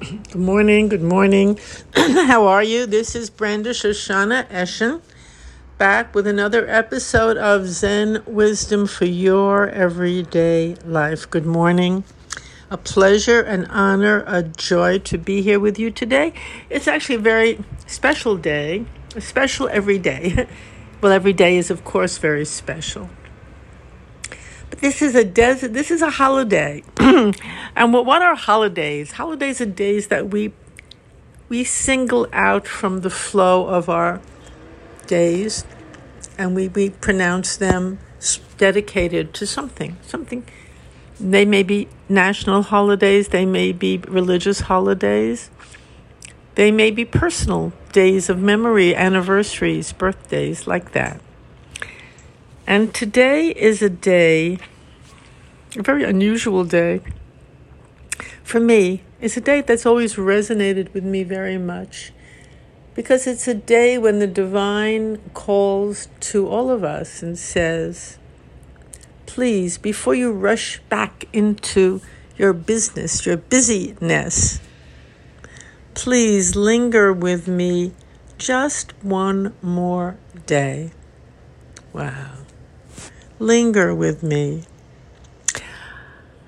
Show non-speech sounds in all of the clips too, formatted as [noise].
Good morning, good morning. [clears throat] How are you? This is Brenda Shoshanna Esshin back with another episode of Zen Wisdom for Your Everyday Life. Good morning. A pleasure, an honor, a joy to be here with you today. It's actually a very special day, a special every day. [laughs] well, every day is, of course, very special. This is a desert, this is a holiday. [clears throat] and what, what are holidays? Holidays are days that we we single out from the flow of our days and we, we pronounce them dedicated to something, something. They may be national holidays, they may be religious holidays, they may be personal days of memory, anniversaries, birthdays, like that. And today is a day, a very unusual day. For me, it's a day that's always resonated with me very much because it's a day when the divine calls to all of us and says, Please, before you rush back into your business, your busyness, please linger with me just one more day. Wow linger with me.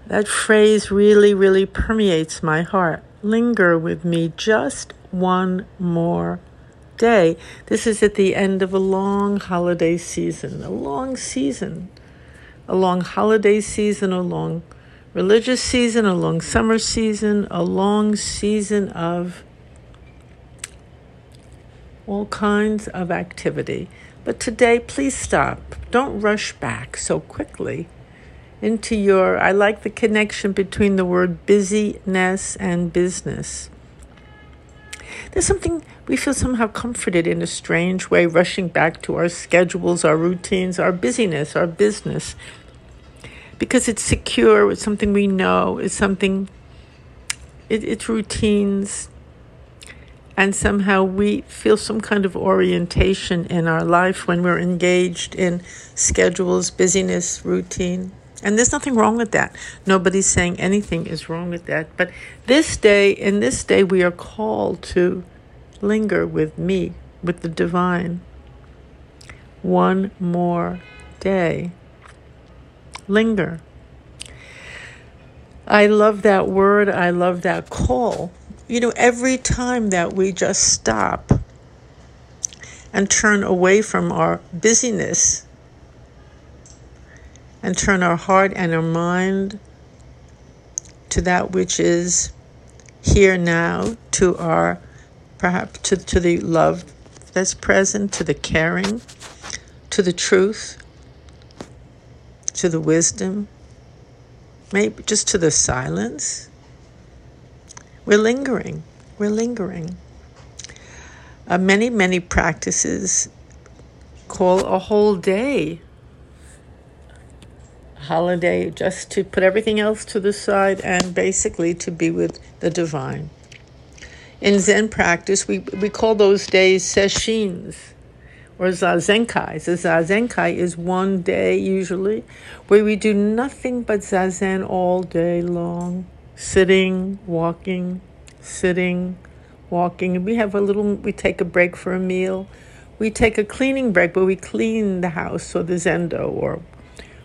That phrase really, really permeates my heart. Linger with me just one more day. This is at the end of a long holiday season, a long season, a long holiday season, a long religious season, a long summer season, a long season of all kinds of activity. But today, please stop. Don't rush back so quickly into your. I like the connection between the word busyness and business. There's something we feel somehow comforted in a strange way, rushing back to our schedules, our routines, our busyness, our business. Because it's secure, it's something we know, it's something, it, it's routines, and somehow we feel some kind of orientation in our life when we're engaged in schedules, busyness, routine. And there's nothing wrong with that. Nobody's saying anything is wrong with that. But this day, in this day, we are called to linger with me, with the divine. One more day. Linger. I love that word. I love that call you know, every time that we just stop and turn away from our busyness and turn our heart and our mind to that which is here now, to our perhaps to, to the love that's present, to the caring, to the truth, to the wisdom, maybe just to the silence we're lingering. We're lingering. Uh, many, many practices call a whole day holiday just to put everything else to the side and basically to be with the divine. In Zen practice, we, we call those days sesshin or zazenkai. So zazenkai is one day usually where we do nothing but zazen all day long sitting, walking, sitting, walking. We have a little, we take a break for a meal. We take a cleaning break where we clean the house or the zendo or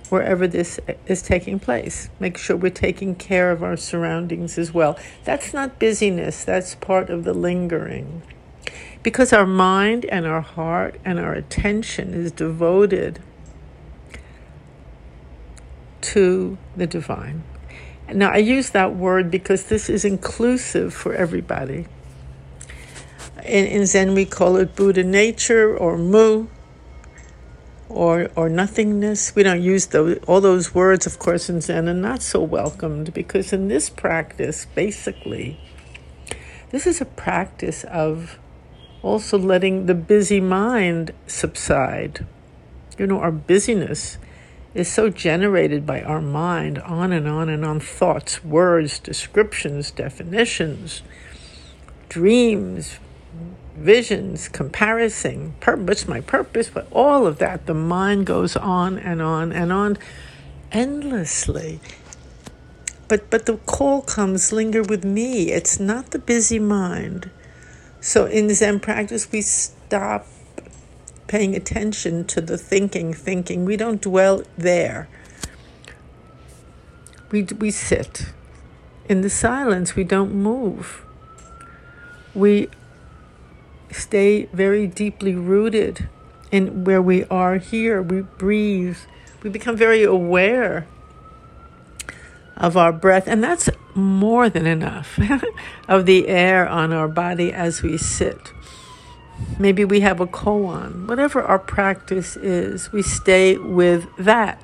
wherever this is taking place. Make sure we're taking care of our surroundings as well. That's not busyness, that's part of the lingering. Because our mind and our heart and our attention is devoted to the divine. Now, I use that word because this is inclusive for everybody. In, in Zen, we call it Buddha nature or Mu or, or nothingness. We don't use those, all those words, of course, in Zen, and not so welcomed because in this practice, basically, this is a practice of also letting the busy mind subside. You know, our busyness is so generated by our mind on and on and on thoughts, words, descriptions, definitions, dreams, visions, comparison, pur- what's my purpose, but all of that, the mind goes on and on and on endlessly. but but the call comes linger with me. It's not the busy mind. So in Zen practice, we stop paying attention to the thinking, thinking. We don't dwell there. We, we sit. In the silence, we don't move. We stay very deeply rooted in where we are here. We breathe. We become very aware of our breath, and that's more than enough [laughs] of the air on our body as we sit. Maybe we have a koan. Whatever our practice is, we stay with that.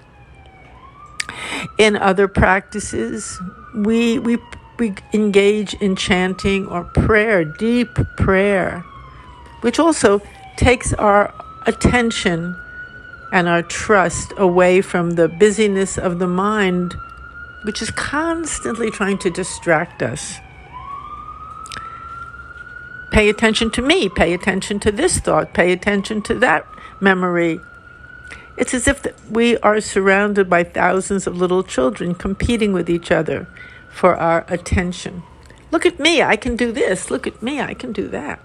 In other practices, we, we, we engage in chanting or prayer, deep prayer, which also takes our attention and our trust away from the busyness of the mind which is constantly trying to distract us. Pay attention to me, pay attention to this thought, pay attention to that memory. It's as if we are surrounded by thousands of little children competing with each other for our attention. Look at me, I can do this. Look at me, I can do that.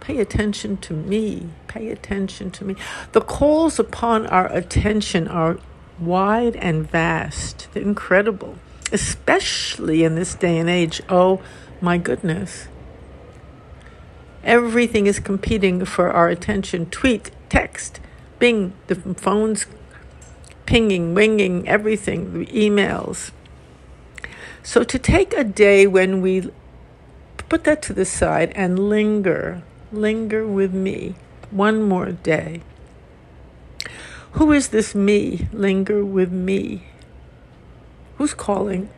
Pay attention to me. Pay attention to me. The calls upon our attention are wide and vast, incredible, especially in this day and age. Oh my goodness. Everything is competing for our attention. Tweet, text, bing, the phones pinging, winging, everything, the emails. So to take a day when we put that to the side and linger, linger with me one more day. Who is this me? Linger with me. Who's calling?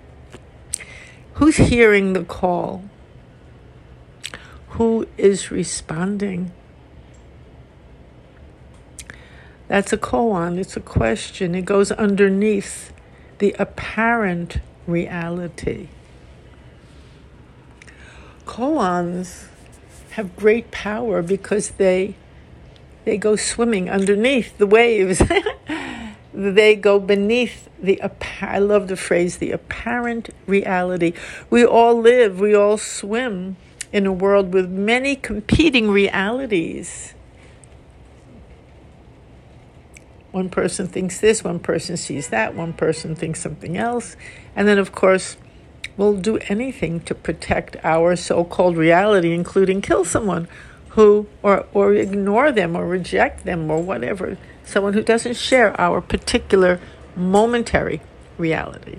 Who's hearing the call? Who is responding? That's a koan, it's a question. It goes underneath the apparent reality. Koans have great power because they they go swimming underneath the waves. [laughs] they go beneath the I love the phrase the apparent reality. We all live, we all swim in a world with many competing realities. One person thinks this, one person sees that, one person thinks something else. And then, of course, we'll do anything to protect our so called reality, including kill someone who, or, or ignore them or reject them or whatever, someone who doesn't share our particular momentary reality.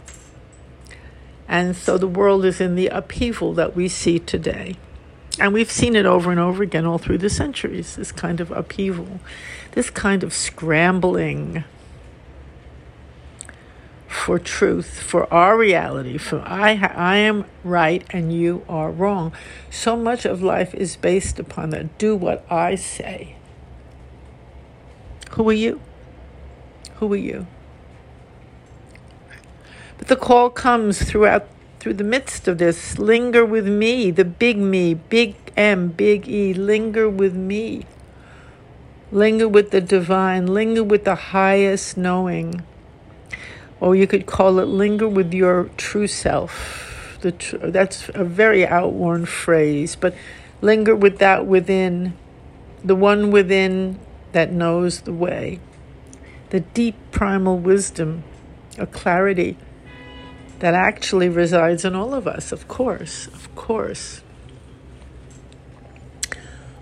And so the world is in the upheaval that we see today. And we've seen it over and over again all through the centuries this kind of upheaval, this kind of scrambling for truth, for our reality, for I, I am right and you are wrong. So much of life is based upon that. Do what I say. Who are you? Who are you? But the call comes throughout through the midst of this. Linger with me, the big me, big M, big E. Linger with me. Linger with the divine. Linger with the highest knowing or you could call it linger with your true self. The tr- that's a very outworn phrase, but linger with that within, the one within that knows the way, the deep primal wisdom, a clarity that actually resides in all of us, of course, of course.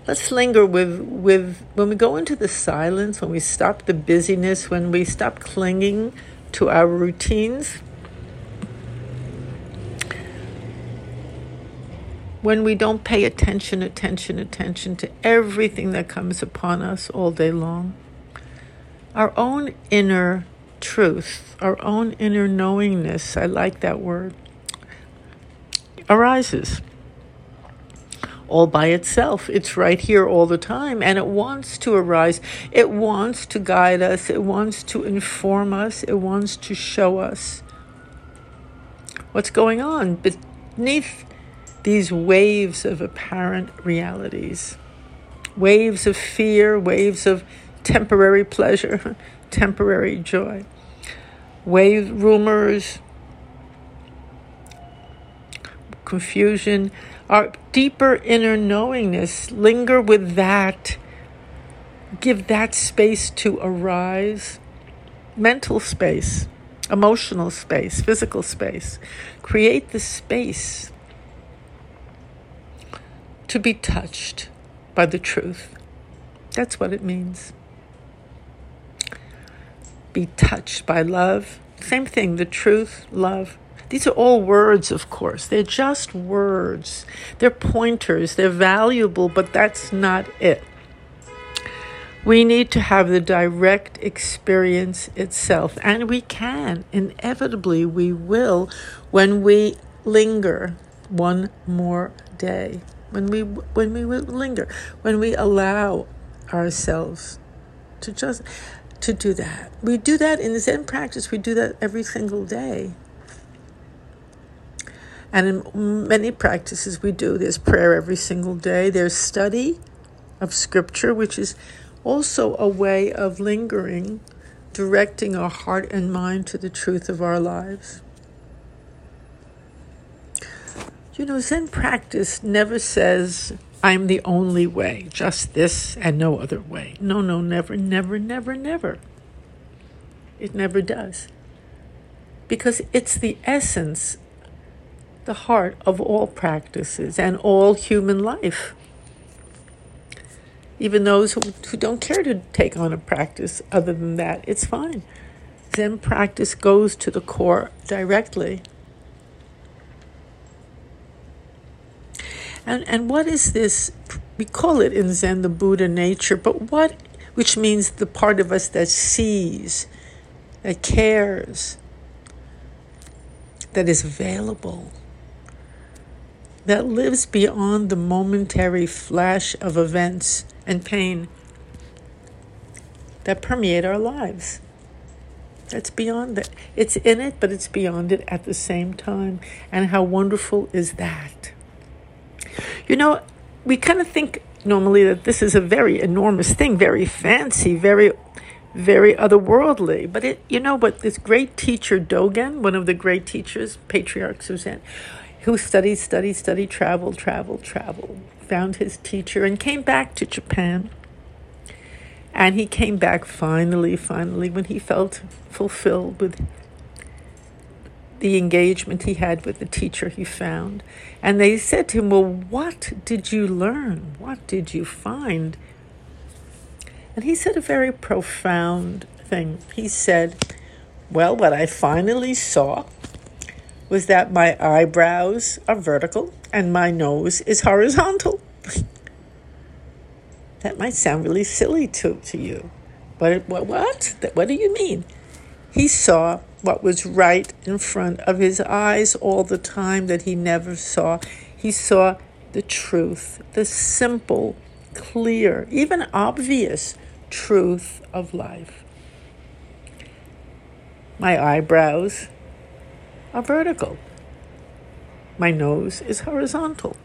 Let's linger with, with when we go into the silence, when we stop the busyness, when we stop clinging to our routines. When we don't pay attention, attention, attention to everything that comes upon us all day long, our own inner truth, our own inner knowingness, I like that word, arises all by itself. It's right here all the time, and it wants to arise. It wants to guide us. It wants to inform us. It wants to show us what's going on beneath these waves of apparent realities waves of fear, waves of temporary pleasure, [laughs] temporary joy, wave rumors, confusion, our deeper inner knowingness. Linger with that. Give that space to arise. Mental space, emotional space, physical space. Create the space to be touched by the truth. That's what it means. Be touched by love. Same thing, the truth, love. These are all words, of course. They're just words. They're pointers. They're valuable, but that's not it. We need to have the direct experience itself, and we can. Inevitably, we will when we linger one more day. When we when we linger, when we allow ourselves to just to do that. We do that in the Zen practice. We do that every single day. And in many practices, we do. There's prayer every single day. There's study of scripture, which is also a way of lingering, directing our heart and mind to the truth of our lives. You know, Zen practice never says, I'm the only way, just this and no other way. No, no, never, never, never, never. It never does. Because it's the essence, the heart of all practices and all human life. Even those who, who don't care to take on a practice other than that, it's fine. Zen practice goes to the core directly. And, and what is this? We call it in Zen the Buddha nature, but what, which means the part of us that sees, that cares, that is available, that lives beyond the momentary flash of events and pain that permeate our lives. That's beyond it. It's in it, but it's beyond it at the same time. And how wonderful is that? You know, we kind of think normally that this is a very enormous thing, very fancy, very very otherworldly. But it, you know, but this great teacher Dogen, one of the great teachers, patriarch Suzanne, who studied, studied, studied, traveled, traveled, traveled, found his teacher, and came back to Japan. And he came back finally, finally, when he felt fulfilled with the engagement he had with the teacher he found. And they said to him, Well, what did you learn? What did you find? And he said a very profound thing. He said, Well, what I finally saw was that my eyebrows are vertical and my nose is horizontal. [laughs] that might sound really silly to, to you. But what? What? What do you mean? He saw what was right in front of his eyes all the time that he never saw. He saw the truth, the simple, clear, even obvious truth of life. My eyebrows are vertical. My nose is horizontal.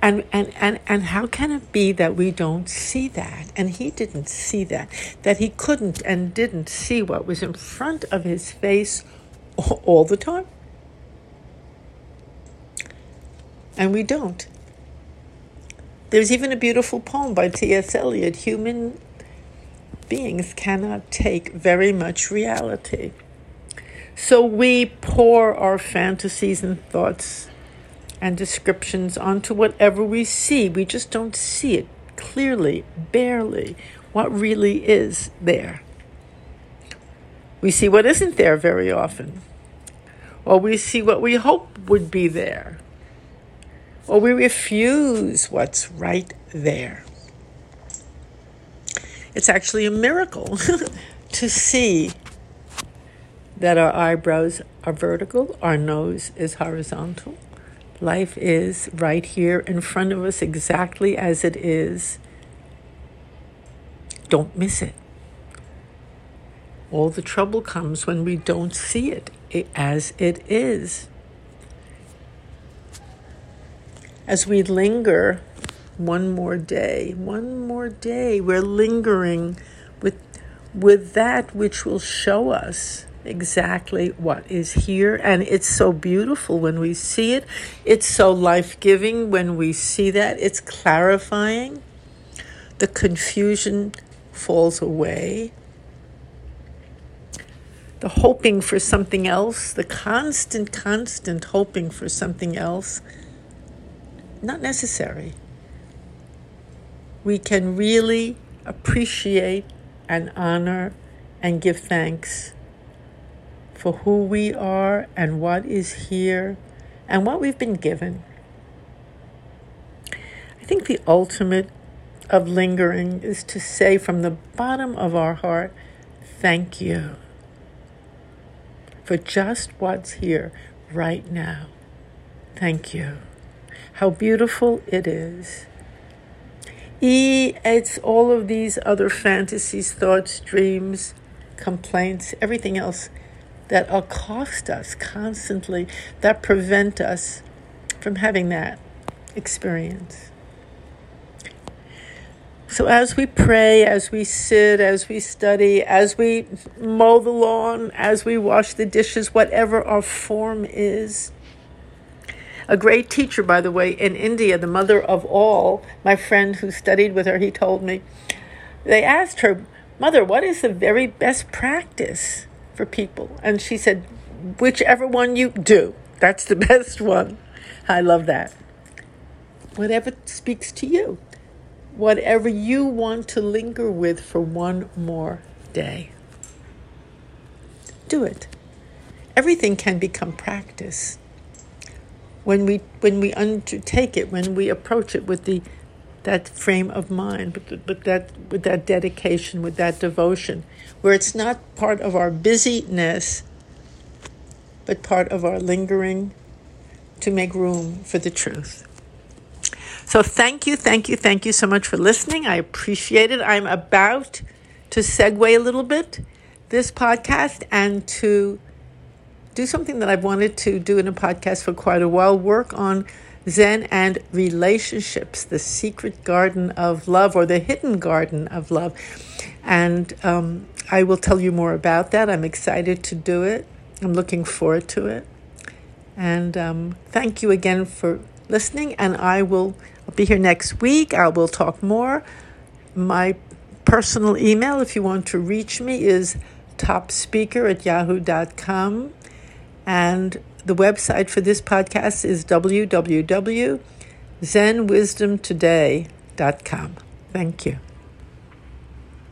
And, and, and, and how can it be that we don't see that? And he didn't see that, that he couldn't and didn't see what was in front of his face all the time. And we don't. There's even a beautiful poem by T.S. Eliot Human beings cannot take very much reality. So we pour our fantasies and thoughts and descriptions onto whatever we see. We just don't see it clearly, barely, what really is there. We see what isn't there very often, or we see what we hope would be there, or we refuse what's right there. It's actually a miracle [laughs] to see that our eyebrows are vertical, our nose is horizontal, Life is right here in front of us exactly as it is. Don't miss it. All the trouble comes when we don't see it as it is. As we linger one more day, one more day, we're lingering with, with that which will show us exactly what is here. And it's so beautiful when we see it. It's so life giving when we see that. It's clarifying. The confusion falls away. The hoping for something else, the constant, constant hoping for something else, not necessary. We can really appreciate and honor and give thanks for who we are and what is here and what we've been given. I think the ultimate of lingering is to say from the bottom of our heart, thank you for just what's here right now. Thank you. How beautiful it is. E, it's all of these other fantasies, thoughts, dreams, complaints, everything else that accost us constantly, that prevent us from having that experience. So, as we pray, as we sit, as we study, as we mow the lawn, as we wash the dishes, whatever our form is, a great teacher, by the way, in India, the mother of all, my friend who studied with her, he told me, they asked her, Mother, what is the very best practice for people? And she said, Whichever one you do, that's the [laughs] best one. I love that. Whatever speaks to you, whatever you want to linger with for one more day, do it. Everything can become practice when we when we undertake it, when we approach it with the that frame of mind, with, with that with that dedication, with that devotion, where it's not part of our busyness, but part of our lingering to make room for the truth. So thank you, thank you, thank you so much for listening. I appreciate it. I'm about to segue a little bit this podcast and to do something that I've wanted to do in a podcast for quite a while work on Zen and relationships, the secret garden of love or the hidden garden of love. And um, I will tell you more about that. I'm excited to do it, I'm looking forward to it. And um, thank you again for listening. And I will I'll be here next week. I will talk more. My personal email, if you want to reach me, is topspeaker at yahoo.com. And the website for this podcast is www.zenwisdomtoday.com. Thank you.